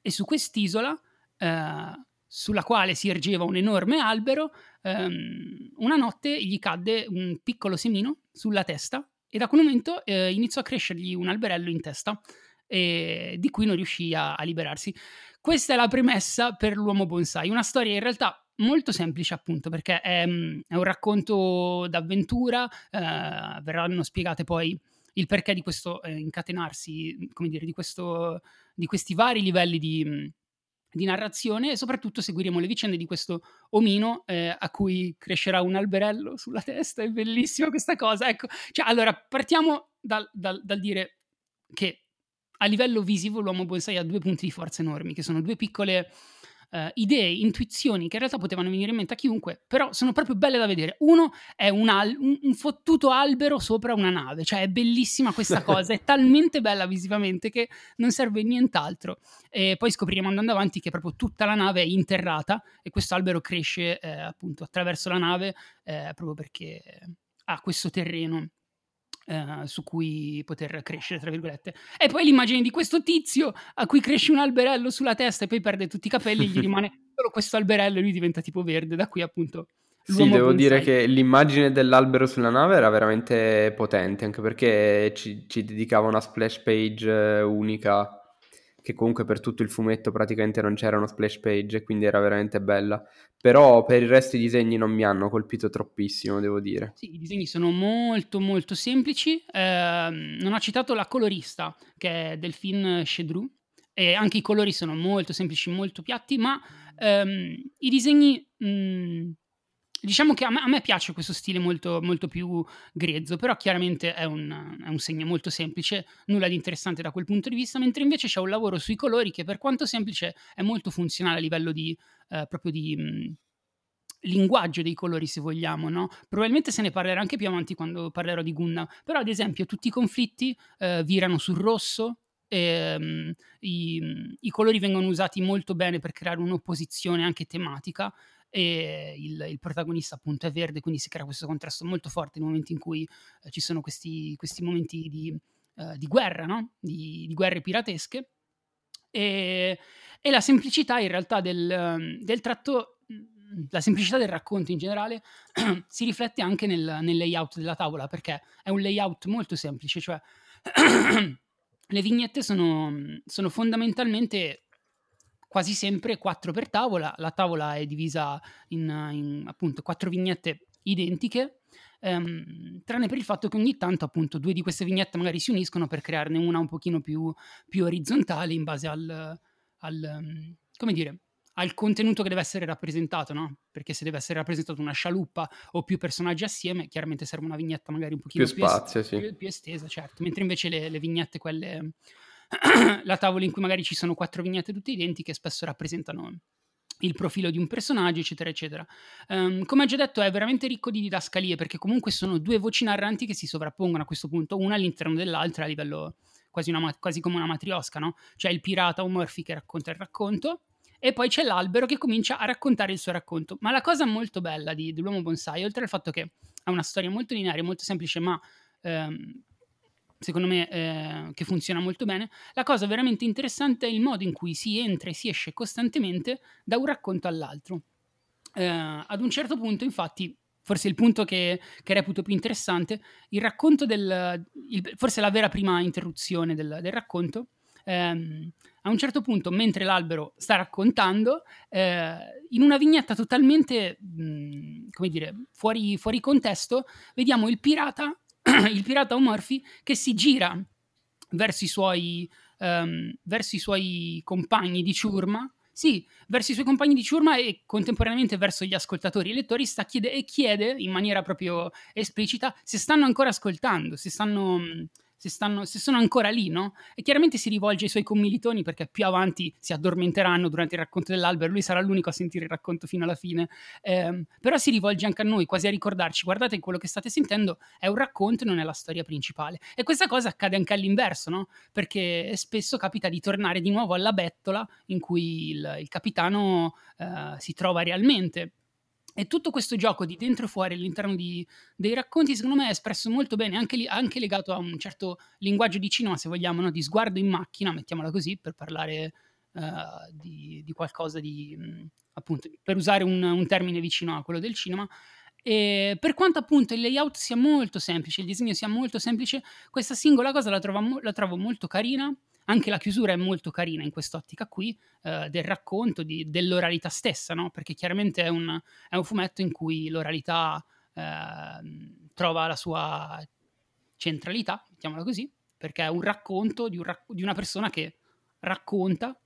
e su quest'isola, uh, sulla quale si ergeva un enorme albero, um, una notte gli cadde un piccolo semino sulla testa e da quel momento uh, iniziò a crescergli un alberello in testa e di cui non riuscì a, a liberarsi. Questa è la premessa per l'uomo bonsai, una storia in realtà molto semplice appunto perché è, mm, è un racconto d'avventura, eh, verranno spiegate poi il perché di questo eh, incatenarsi, come dire, di, questo, di questi vari livelli di, mm, di, narrazione. E soprattutto seguiremo le vicende di questo omino eh, a cui crescerà un alberello sulla testa, è bellissima questa cosa. Ecco, cioè, allora partiamo dal, dal, dal dire che a livello visivo l'uomo bonsai ha due punti di forza enormi, che sono due piccole uh, idee, intuizioni che in realtà potevano venire in mente a chiunque, però sono proprio belle da vedere. Uno è un, al- un, un fottuto albero sopra una nave, cioè è bellissima questa cosa, è talmente bella visivamente che non serve nient'altro. E poi scopriremo andando avanti che proprio tutta la nave è interrata e questo albero cresce eh, appunto attraverso la nave eh, proprio perché ha questo terreno eh, su cui poter crescere, tra virgolette. E poi l'immagine di questo tizio a cui cresce un alberello sulla testa e poi perde tutti i capelli e gli rimane solo questo alberello e lui diventa tipo verde, da qui appunto... Sì, devo bonsai. dire che l'immagine dell'albero sulla nave era veramente potente, anche perché ci, ci dedicava una splash page eh, unica che comunque per tutto il fumetto praticamente non c'era una splash page quindi era veramente bella. Però per il resto i disegni non mi hanno colpito troppissimo, devo dire. Sì, i disegni sono molto molto semplici. Eh, non ho citato la colorista, che è Delphine Chedru, e anche i colori sono molto semplici, molto piatti, ma ehm, i disegni mh, mm, Diciamo che a me, a me, piace questo stile molto, molto più grezzo, però chiaramente è un, è un, segno molto semplice, nulla di interessante da quel punto di vista, mentre invece c'è un lavoro sui colori che per quanto semplice è molto funzionale a livello di, eh, proprio di mh, linguaggio dei colori se vogliamo, no? Probabilmente se ne parlerà anche più avanti quando parlerò di Gundam, però ad esempio tutti i conflitti eh, virano sul rosso, e, um, i, i, colori vengono usati molto bene per creare un'opposizione anche tematica e il, il, protagonista appunto è verde, quindi si crea questo contrasto molto forte nei momenti in cui eh, ci sono questi, questi momenti di, eh, di guerra, no? di, di, guerre piratesche. E, e, la semplicità in realtà del, del tratto mm, la semplicità del racconto in generale si riflette anche nel, nel, layout della tavola perché è un layout molto semplice, cioè le vignette sono, sono fondamentalmente quasi sempre quattro per tavola, la tavola è divisa in, in appunto quattro vignette identiche, ehm, tranne per il fatto che ogni tanto appunto due di queste vignette magari si uniscono per crearne una un pochino più, più orizzontale in base al, al, come dire, al contenuto che deve essere rappresentato, no? Perché se deve essere rappresentata una scialuppa o più personaggi assieme, chiaramente serve una vignetta magari un pochino più, più, spazio, est- sì. più, più estesa, certo, mentre invece le, le vignette, quelle la tavola in cui magari ci sono quattro vignette tutte identiche, spesso rappresentano il profilo di un personaggio, eccetera, eccetera. Um, come ho già detto, è veramente ricco di didascalie perché comunque sono due voci narranti che si sovrappongono a questo punto, una all'interno dell'altra a livello quasi, una, quasi come una matriosca, no? C'è il pirata o Murphy che racconta il racconto e poi c'è l'albero che comincia a raccontare il suo racconto. Ma la cosa molto bella di, dell'uomo bonsai, oltre al fatto che ha una storia molto lineare, molto semplice, ma ehm, secondo me eh, che funziona molto bene. La cosa veramente interessante è il modo in cui si entra e si esce costantemente da un racconto all'altro. Eh, ad un certo punto, infatti, forse il punto che, che reputo più interessante, il racconto del, il, forse la vera prima interruzione del, del racconto, ehm, a un certo punto, mentre l'albero sta raccontando, eh, in una vignetta totalmente, mh, come dire, fuori, fuori contesto, vediamo il pirata il pirata Murphy che si gira verso i suoi, um, verso i suoi compagni di ciurma. Sì, verso i suoi compagni di ciurma e contemporaneamente verso gli ascoltatori. E lettori sta chiede, e chiede in maniera proprio esplicita se stanno ancora ascoltando, se stanno, se, stanno, se sono ancora lì, no? E chiaramente si rivolge ai suoi commilitoni perché più avanti si addormenteranno durante il racconto dell'albero, lui sarà l'unico a sentire il racconto fino alla fine, eh, però si rivolge anche a noi, quasi a ricordarci, guardate quello che state sentendo è un racconto e non è la storia principale. E questa cosa accade anche all'inverso, no? Perché spesso capita di tornare di nuovo alla bettola in cui il, il capitano eh, si trova realmente e tutto questo gioco di dentro e fuori all'interno di, dei racconti, secondo me, è espresso molto bene, anche, li, anche legato a un certo linguaggio di cinema, se vogliamo, no? di sguardo in macchina, mettiamola così, per parlare uh, di, di, qualcosa di, mh, appunto, per usare un, un, termine vicino a quello del cinema. E per quanto appunto il layout sia molto semplice, il disegno sia molto semplice, questa singola cosa la, trovo, la trovo molto carina anche la chiusura è molto carina in quest'ottica qui eh, del racconto, di, dell'oralità stessa, no? perché chiaramente è un, è un, fumetto in cui l'oralità eh, trova la sua centralità, mettiamola così, perché è un racconto di, un rac- di una persona che racconta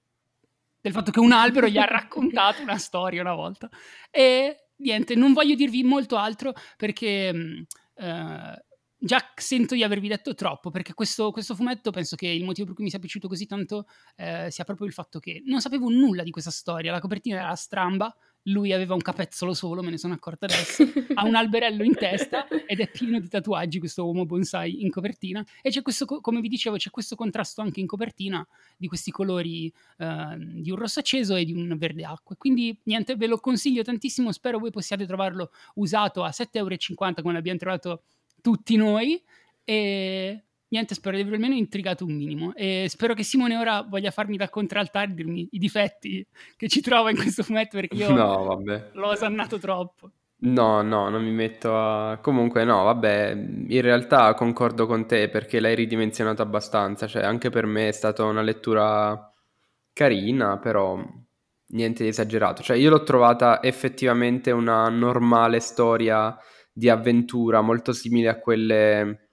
del fatto che un albero gli ha raccontato una storia una volta. E niente, non voglio dirvi molto altro perché... Mm, eh, già sento di avervi detto troppo, perché questo, questo, fumetto penso che il motivo per cui mi sia piaciuto così tanto eh, sia proprio il fatto che non sapevo nulla di questa storia. La copertina era stramba, lui aveva un capezzolo solo, me ne sono accorta adesso, ha un alberello in testa ed è pieno di tatuaggi questo uomo bonsai in copertina e c'è questo, come vi dicevo, c'è questo contrasto anche in copertina di questi colori eh, di un rosso acceso e di un verde acqua. Quindi niente, ve lo consiglio tantissimo, spero voi possiate trovarlo usato a 7,50 euro come l'abbiamo trovato tutti noi e niente, spero di avervi almeno intrigato un minimo e spero che Simone ora voglia farmi da contraltare e dirmi i difetti che ci trova in questo fumetto perché io no, l'ho osannato troppo. No, no, non mi metto a... Comunque no, vabbè, in realtà concordo con te perché l'hai ridimensionato abbastanza, cioè anche per me è stata una lettura carina, però niente di esagerato. Cioè io l'ho trovata effettivamente una normale storia di avventura molto simili a quelle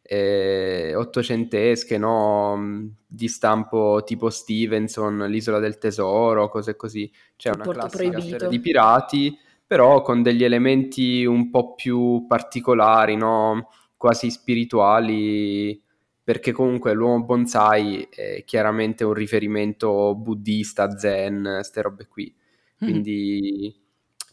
eh, ottocentesche, no? di stampo tipo Stevenson, l'Isola del Tesoro, cose così. C'è una classica storia di pirati, però con degli elementi un po' più particolari, no? quasi spirituali, perché comunque l'uomo bonsai è chiaramente un riferimento buddista, zen, queste robe qui. Mm. Quindi mm.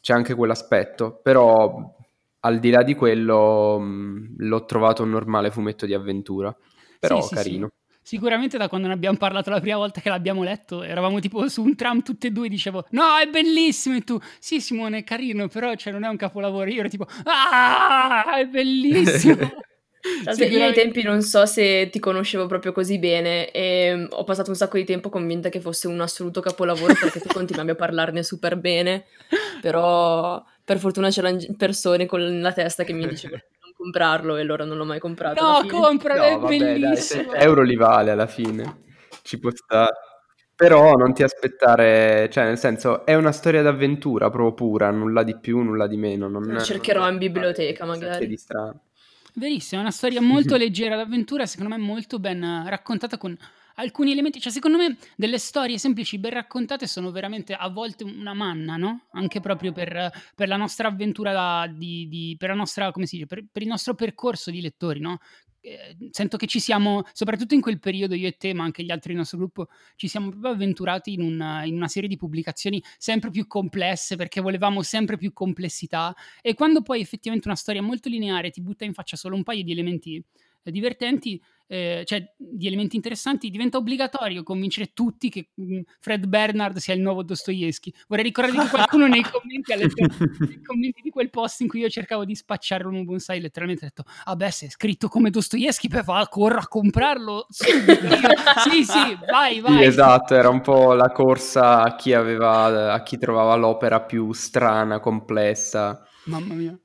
c'è anche quell'aspetto, però al di là di quello mh, mm, l'ho trovato un normale fumetto di avventura, però sì, carino. Sì, Sicuramente da quando ne abbiamo parlato la prima volta che l'abbiamo letto, eravamo tipo su un tram tutti e due, dicevo no è bellissimo e tu sì Simone è carino però cioè, non è un capolavoro, io ero tipo ah è bellissimo. Cioè, io ai tempi non so se ti conoscevo proprio così bene e mm, ho passato un sacco di tempo convinta che fosse un assoluto capolavoro perché tu continuavi a parlarne super bene, però per fortuna c'erano persone con la testa che mi dicevano di non comprarlo e allora non l'ho mai comprato. No, compralo, no, è vabbè, bellissimo. Dai, euro li vale alla fine, ci può stare. Però non ti aspettare, cioè nel senso è una storia d'avventura proprio pura, nulla di più, nulla di meno. Non Lo cercherò non in biblioteca magari. Di strano. Verissimo, è una storia molto leggera d'avventura, secondo me molto ben raccontata con alcuni elementi, cioè secondo me delle storie semplici ben raccontate sono veramente a volte una manna, no? Anche proprio per, per la nostra avventura, di, di, per, la nostra, dice, per, per il nostro percorso di lettori, no? Eh, sento che ci siamo, soprattutto in quel periodo, io e te, ma anche gli altri del nostro gruppo, ci siamo proprio avventurati in una, in una, serie di pubblicazioni sempre più complesse perché volevamo sempre più complessità. E quando poi effettivamente una storia molto lineare ti butta in faccia solo un paio di elementi divertenti, eh, cioè di elementi interessanti, diventa obbligatorio convincere tutti che mh, mm, Fred Bernard sia il nuovo Dostoevsky. Vorrei ricordare che qualcuno nei commenti, letto, nei commenti, di quel post in cui io cercavo di spacciare un bonsai, letteralmente ha detto, ah beh, se è scritto come Dostoevsky, poi va, corra a comprarlo sì, sì, vai, vai. Sì, esatto, era un po' la corsa a chi, aveva, a chi trovava l'opera più strana, complessa. Mamma mia.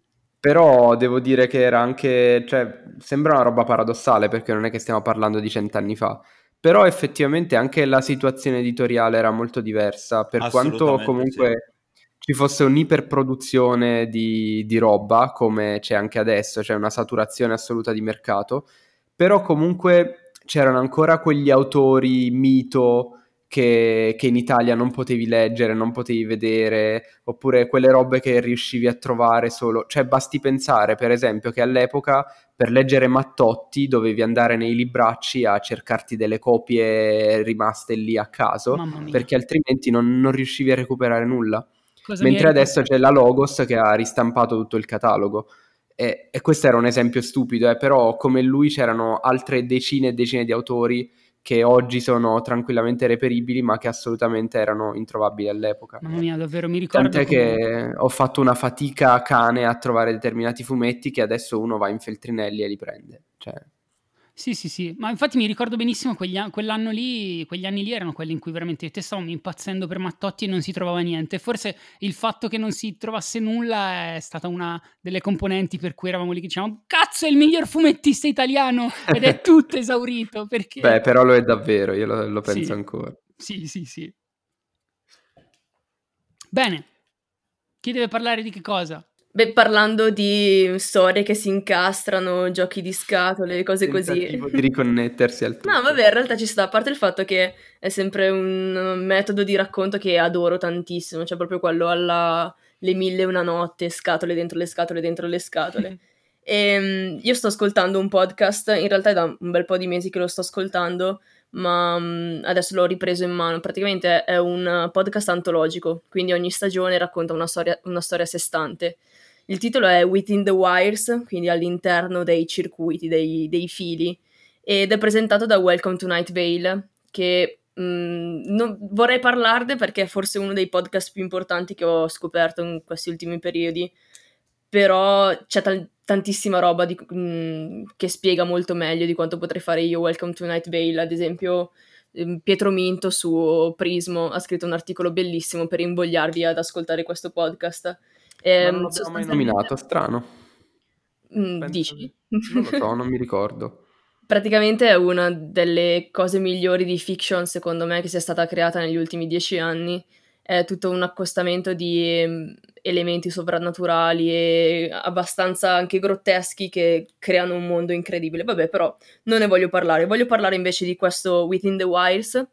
Però devo dire che era anche, cioè, sembra una roba paradossale perché non è che stiamo parlando di cent'anni fa. Però effettivamente anche la situazione editoriale era molto diversa, per quanto comunque sì. ci fosse un'iperproduzione di, di roba, come c'è anche adesso, c'è una saturazione assoluta di mercato, però comunque c'erano ancora quegli autori mito che, che, in Italia non potevi leggere, non potevi vedere, oppure quelle robe che riuscivi a trovare solo. Cioè, basti pensare, per esempio, che all'epoca per leggere Mattotti dovevi andare nei libracci a cercarti delle copie rimaste lì a caso, perché altrimenti non, non riuscivi a recuperare nulla. Cosa Mentre adesso c'è la Logos che ha ristampato tutto il catalogo. E, e questo era un esempio stupido, eh, però come lui c'erano altre decine e decine di autori che oggi sono tranquillamente reperibili, ma che assolutamente erano introvabili all'epoca. Mamma mia, davvero mi ricordo. Tant'è come... che ho fatto una fatica cane a trovare determinati fumetti che adesso uno va in Feltrinelli e li prende. Cioè... Sì, sì, sì, ma infatti mi ricordo benissimo quegli an- quell'anno lì, quegli anni lì erano quelli in cui veramente te stavamo impazzendo per Mattotti e non si trovava niente. Forse il fatto che non si trovasse nulla è stata una delle componenti per cui eravamo lì che dicevamo cazzo è il miglior fumettista italiano ed è tutto esaurito perché... Beh, però lo è davvero, io lo, lo penso sì. ancora. Sì, sì, sì. Bene, chi deve parlare di che cosa? Beh, parlando di storie che si incastrano, giochi di scatole, cose così. di riconnettersi al tutto. No, vabbè, in realtà ci sta, a parte il fatto che è sempre un metodo di racconto che adoro tantissimo, cioè proprio quello alla le mille e una notte, scatole dentro le scatole dentro le scatole. e um, io sto ascoltando un podcast, in realtà è da un bel po' di mesi che lo sto ascoltando, ma um, adesso l'ho ripreso in mano. Praticamente è un podcast antologico, quindi ogni stagione racconta una storia, una storia a sé stante. Il titolo è Within the Wires, quindi all'interno dei circuiti, dei, dei fili, ed è presentato da Welcome to Night Vale, che mm, non, vorrei parlarne perché è forse uno dei podcast più importanti che ho scoperto in questi ultimi periodi, però c'è t- tantissima roba di, mm, che spiega molto meglio di quanto potrei fare io. Welcome to Night Vale, ad esempio. Ehm, Pietro Minto su Prismo ha scritto un articolo bellissimo per invogliarvi ad ascoltare questo podcast eh, non l'abbiamo mai nominato, strano. Mm, dici? Non lo so, non mi ricordo. Praticamente è una delle cose migliori di fiction, secondo me, che sia stata creata negli ultimi dieci anni. È tutto un accostamento di um, elementi sovrannaturali e abbastanza anche grotteschi che creano un mondo incredibile. Vabbè, però non ne voglio parlare. Voglio parlare invece di questo Within the Wilds,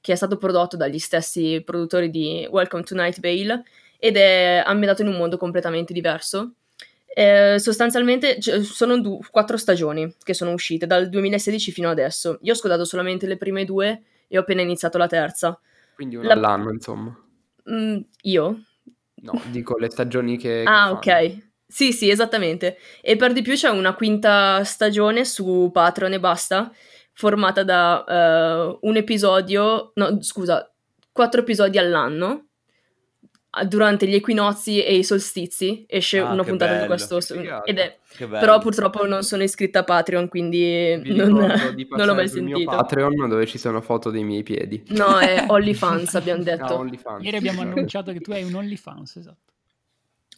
che è stato prodotto dagli stessi produttori di Welcome to Night Vale ed è ambientato in un mondo completamente diverso. Eh, sostanzialmente c- sono du- quattro stagioni che sono uscite dal 2016 fino adesso. Io ho ascoltato solamente le prime due e ho appena iniziato la terza. Quindi una la... all'anno, insomma. Mm, io? No, dico le stagioni che. ah, che ok. Sì, sì, esattamente. E per di più c'è una quinta stagione su Patreon e basta, formata da uh, un episodio, no, scusa, quattro episodi all'anno durante gli equinozi e i solstizi esce ah, una puntata bello. di questo ed è però purtroppo non sono iscritta a Patreon quindi non, non, l'ho mai sentito Patreon dove ci sono foto dei miei piedi. No è OnlyFans abbiamo detto. No, OnlyFans. ieri abbiamo annunciato che tu hai un OnlyFans esatto.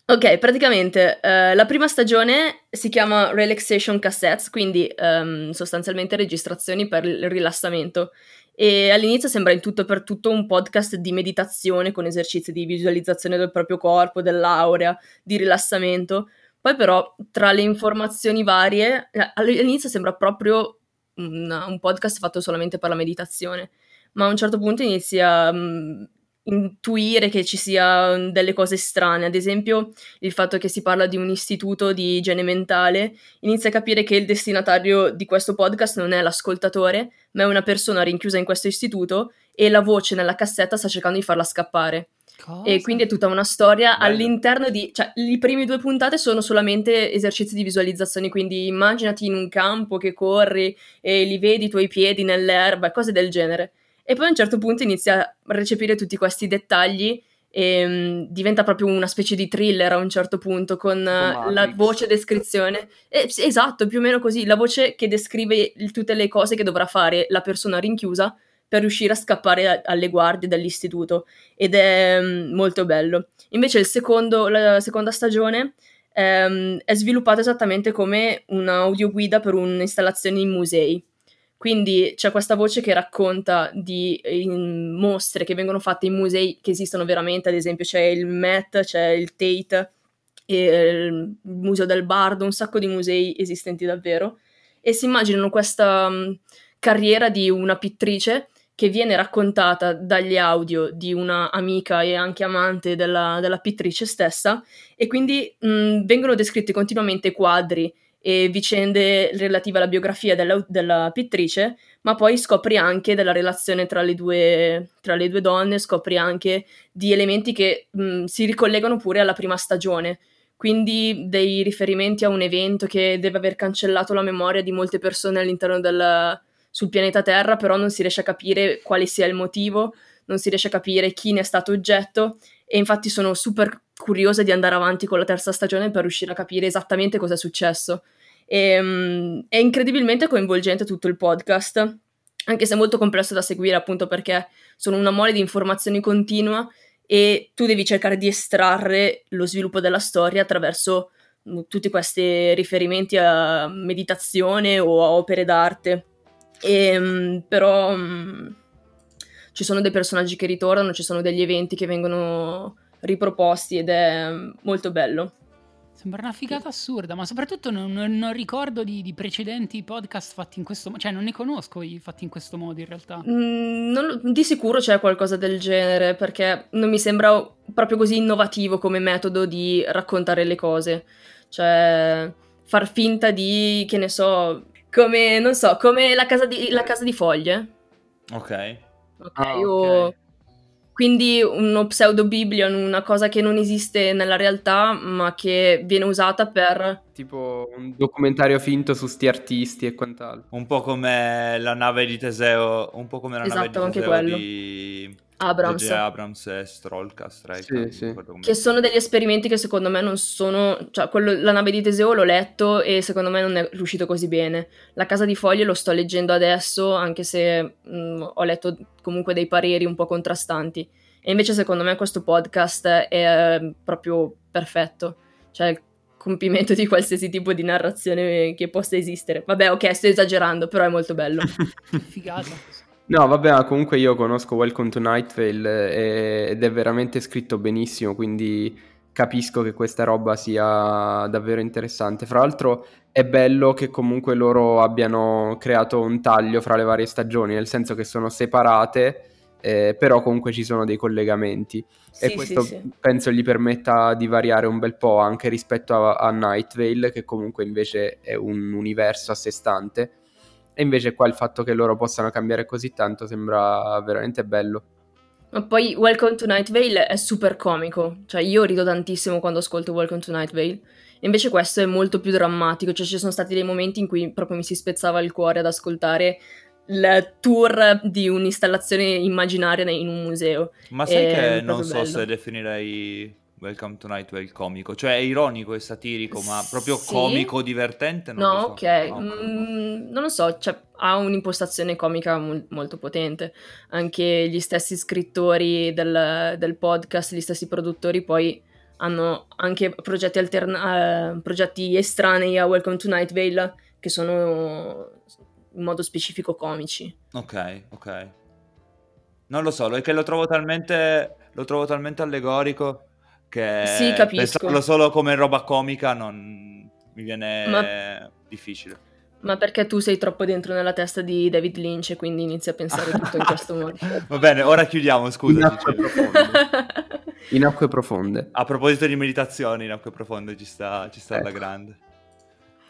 Ok, praticamente uh, la prima stagione si chiama Relaxation Cassettes, quindi um, sostanzialmente registrazioni per il rilassamento e all'inizio sembra in tutto per tutto un podcast di meditazione con esercizi di visualizzazione del proprio corpo, dell'aurea, di rilassamento. Poi però tra le informazioni varie, eh, all'inizio sembra proprio un, un podcast fatto solamente per la meditazione, ma a un certo punto inizia um, intuire che ci sia delle cose strane, ad esempio il fatto che si parla di un istituto di igiene mentale, inizia a capire che il destinatario di questo podcast non è l'ascoltatore, ma è una persona rinchiusa in questo istituto e la voce nella cassetta sta cercando di farla scappare. Cosa? E quindi è tutta una storia Bello. all'interno di... cioè, le prime due puntate sono solamente esercizi di visualizzazione, quindi immaginati in un campo che corri e li vedi i tuoi piedi nell'erba cose del genere. E poi a un certo punto inizia a recepire tutti questi dettagli e um, diventa proprio una specie di thriller a un certo punto con uh, la voce descrizione. Eh, esatto, più o meno così, la voce che descrive il, tutte le cose che dovrà fare la persona rinchiusa per riuscire a scappare a, alle guardie dall'istituto ed è um, molto bello. Invece secondo, la seconda stagione um, è sviluppata esattamente come un'audioguida per un'installazione in musei quindi c'è questa voce che racconta di mostre che vengono fatte in musei che esistono veramente, ad esempio c'è il Met, c'è il Tate, il Museo del Bardo, un sacco di musei esistenti davvero, e si immaginano questa um, carriera di una pittrice che viene raccontata dagli audio di una amica e anche amante della, della pittrice stessa. E quindi mh, vengono descritti continuamente quadri e vicende relative alla biografia della, della, pittrice, ma poi scopri anche della relazione tra le due, tra le due donne, scopri anche di elementi che mh, si ricollegano pure alla prima stagione, quindi dei riferimenti a un evento che deve aver cancellato la memoria di molte persone all'interno del, sul pianeta Terra, però non si riesce a capire quale sia il motivo, non si riesce a capire chi ne è stato oggetto e infatti sono super curiosa di andare avanti con la terza stagione per riuscire a capire esattamente cosa è successo. E, um, è incredibilmente coinvolgente tutto il podcast, anche se è molto complesso da seguire appunto perché sono una mole di informazioni continua e tu devi cercare di estrarre lo sviluppo della storia attraverso mm, tutti questi riferimenti a meditazione o a opere d'arte. E, um, però um, ci sono dei personaggi che ritornano, ci sono degli eventi che vengono riproposti ed è molto bello. Sembra una figata assurda, ma soprattutto non, non, ricordo di, di, precedenti podcast fatti in questo modo, cioè non ne conosco i fatti in questo modo in realtà. Mm, non, di sicuro c'è qualcosa del genere, perché non mi sembra proprio così innovativo come metodo di raccontare le cose. Cioè, far finta di, che ne so, come, non so, come la casa di, la casa di foglie. Ok. Ok, ah, o quindi uno pseudo-biblion, una cosa che non esiste nella realtà, ma che viene usata per... Tipo un documentario finto su sti artisti e quant'altro. Un po' come la nave di Teseo, un po' come la esatto, nave di Teseo di Abrams. Abrams e Strollcast, sì, sì. che sono degli esperimenti che secondo me non sono, cioè quello, la nave di Teseo l'ho letto e secondo me non è riuscito così bene. La casa di foglie lo sto leggendo adesso, anche se mh, mm, ho letto comunque dei pareri un po' contrastanti. E invece secondo me questo podcast è eh, proprio perfetto, cioè il compimento di qualsiasi tipo di narrazione che possa esistere. Vabbè, ok, sto esagerando, però è molto bello. Figata. No, vabbè, comunque io conosco Welcome to Night Vale eh, ed è veramente scritto benissimo, quindi capisco che questa roba sia davvero interessante. Fra l'altro è bello che comunque loro abbiano creato un taglio fra le varie stagioni, nel senso che sono separate, eh, però comunque ci sono dei collegamenti. Sì, e questo sì, sì. penso gli permetta di variare un bel po' anche rispetto a, a Night Vale, che comunque invece è un universo a sé stante e invece qua il fatto che loro possano cambiare così tanto sembra veramente bello. Ma poi Welcome to Night Vale è super comico, cioè io rido tantissimo quando ascolto Welcome to Night Vale. Invece questo è molto più drammatico, cioè ci sono stati dei momenti in cui proprio mi si spezzava il cuore ad ascoltare il tour di un'installazione immaginaria in un museo. Ma sai che non so bello. se definirei Welcome to Night Vale comico, cioè è ironico e satirico, ma proprio sì? comico, divertente? Non no, so. ok, no, mm, non lo so, cioè, ha un'impostazione comica mo- molto potente. Anche gli stessi scrittori del, del, podcast, gli stessi produttori poi hanno anche progetti, alterna- uh, progetti estranei a Welcome to Night Vale che sono in modo specifico comici. Ok, ok. Non lo so, è che lo trovo talmente, lo trovo talmente allegorico che sì, capisco. pensarlo solo come roba comica non mi viene Ma... difficile. Ma perché tu sei troppo dentro nella testa di David Lynch e quindi inizi a pensare tutto in questo modo. Va bene, ora chiudiamo, scusa. In acque, in acque profonde. A proposito di meditazione, in acque profonde ci sta, ci sta ecco. alla grande.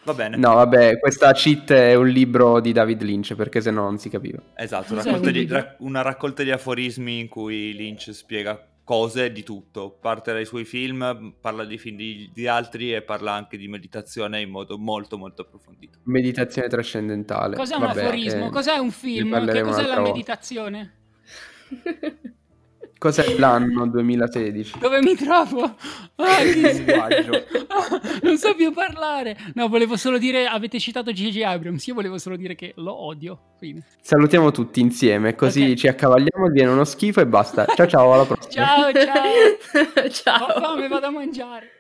Va bene. No, vabbè, questa cheat è un libro di David Lynch, perché se no non si capiva. Esatto, una raccolta, di, una raccolta di aforismi in cui Lynch spiega cose di tutto. Parte dai suoi film, parla di film di, di, altri e parla anche di meditazione in modo molto molto approfondito. Meditazione trascendentale. Cos'è un Vabbè, aforismo? Eh, cos'è un film? Che cos'è la meditazione? Cos'è l'anno 2016? Dove mi trovo? Ah, che ah, non so più parlare. No, volevo solo dire, avete citato J.J. Abrams, io volevo solo dire che lo odio. Fine. Salutiamo tutti insieme, così okay. ci accavalliamo, viene uno schifo e basta. Ciao ciao, alla prossima. ciao ciao. ciao. Ho fame, vado a mangiare.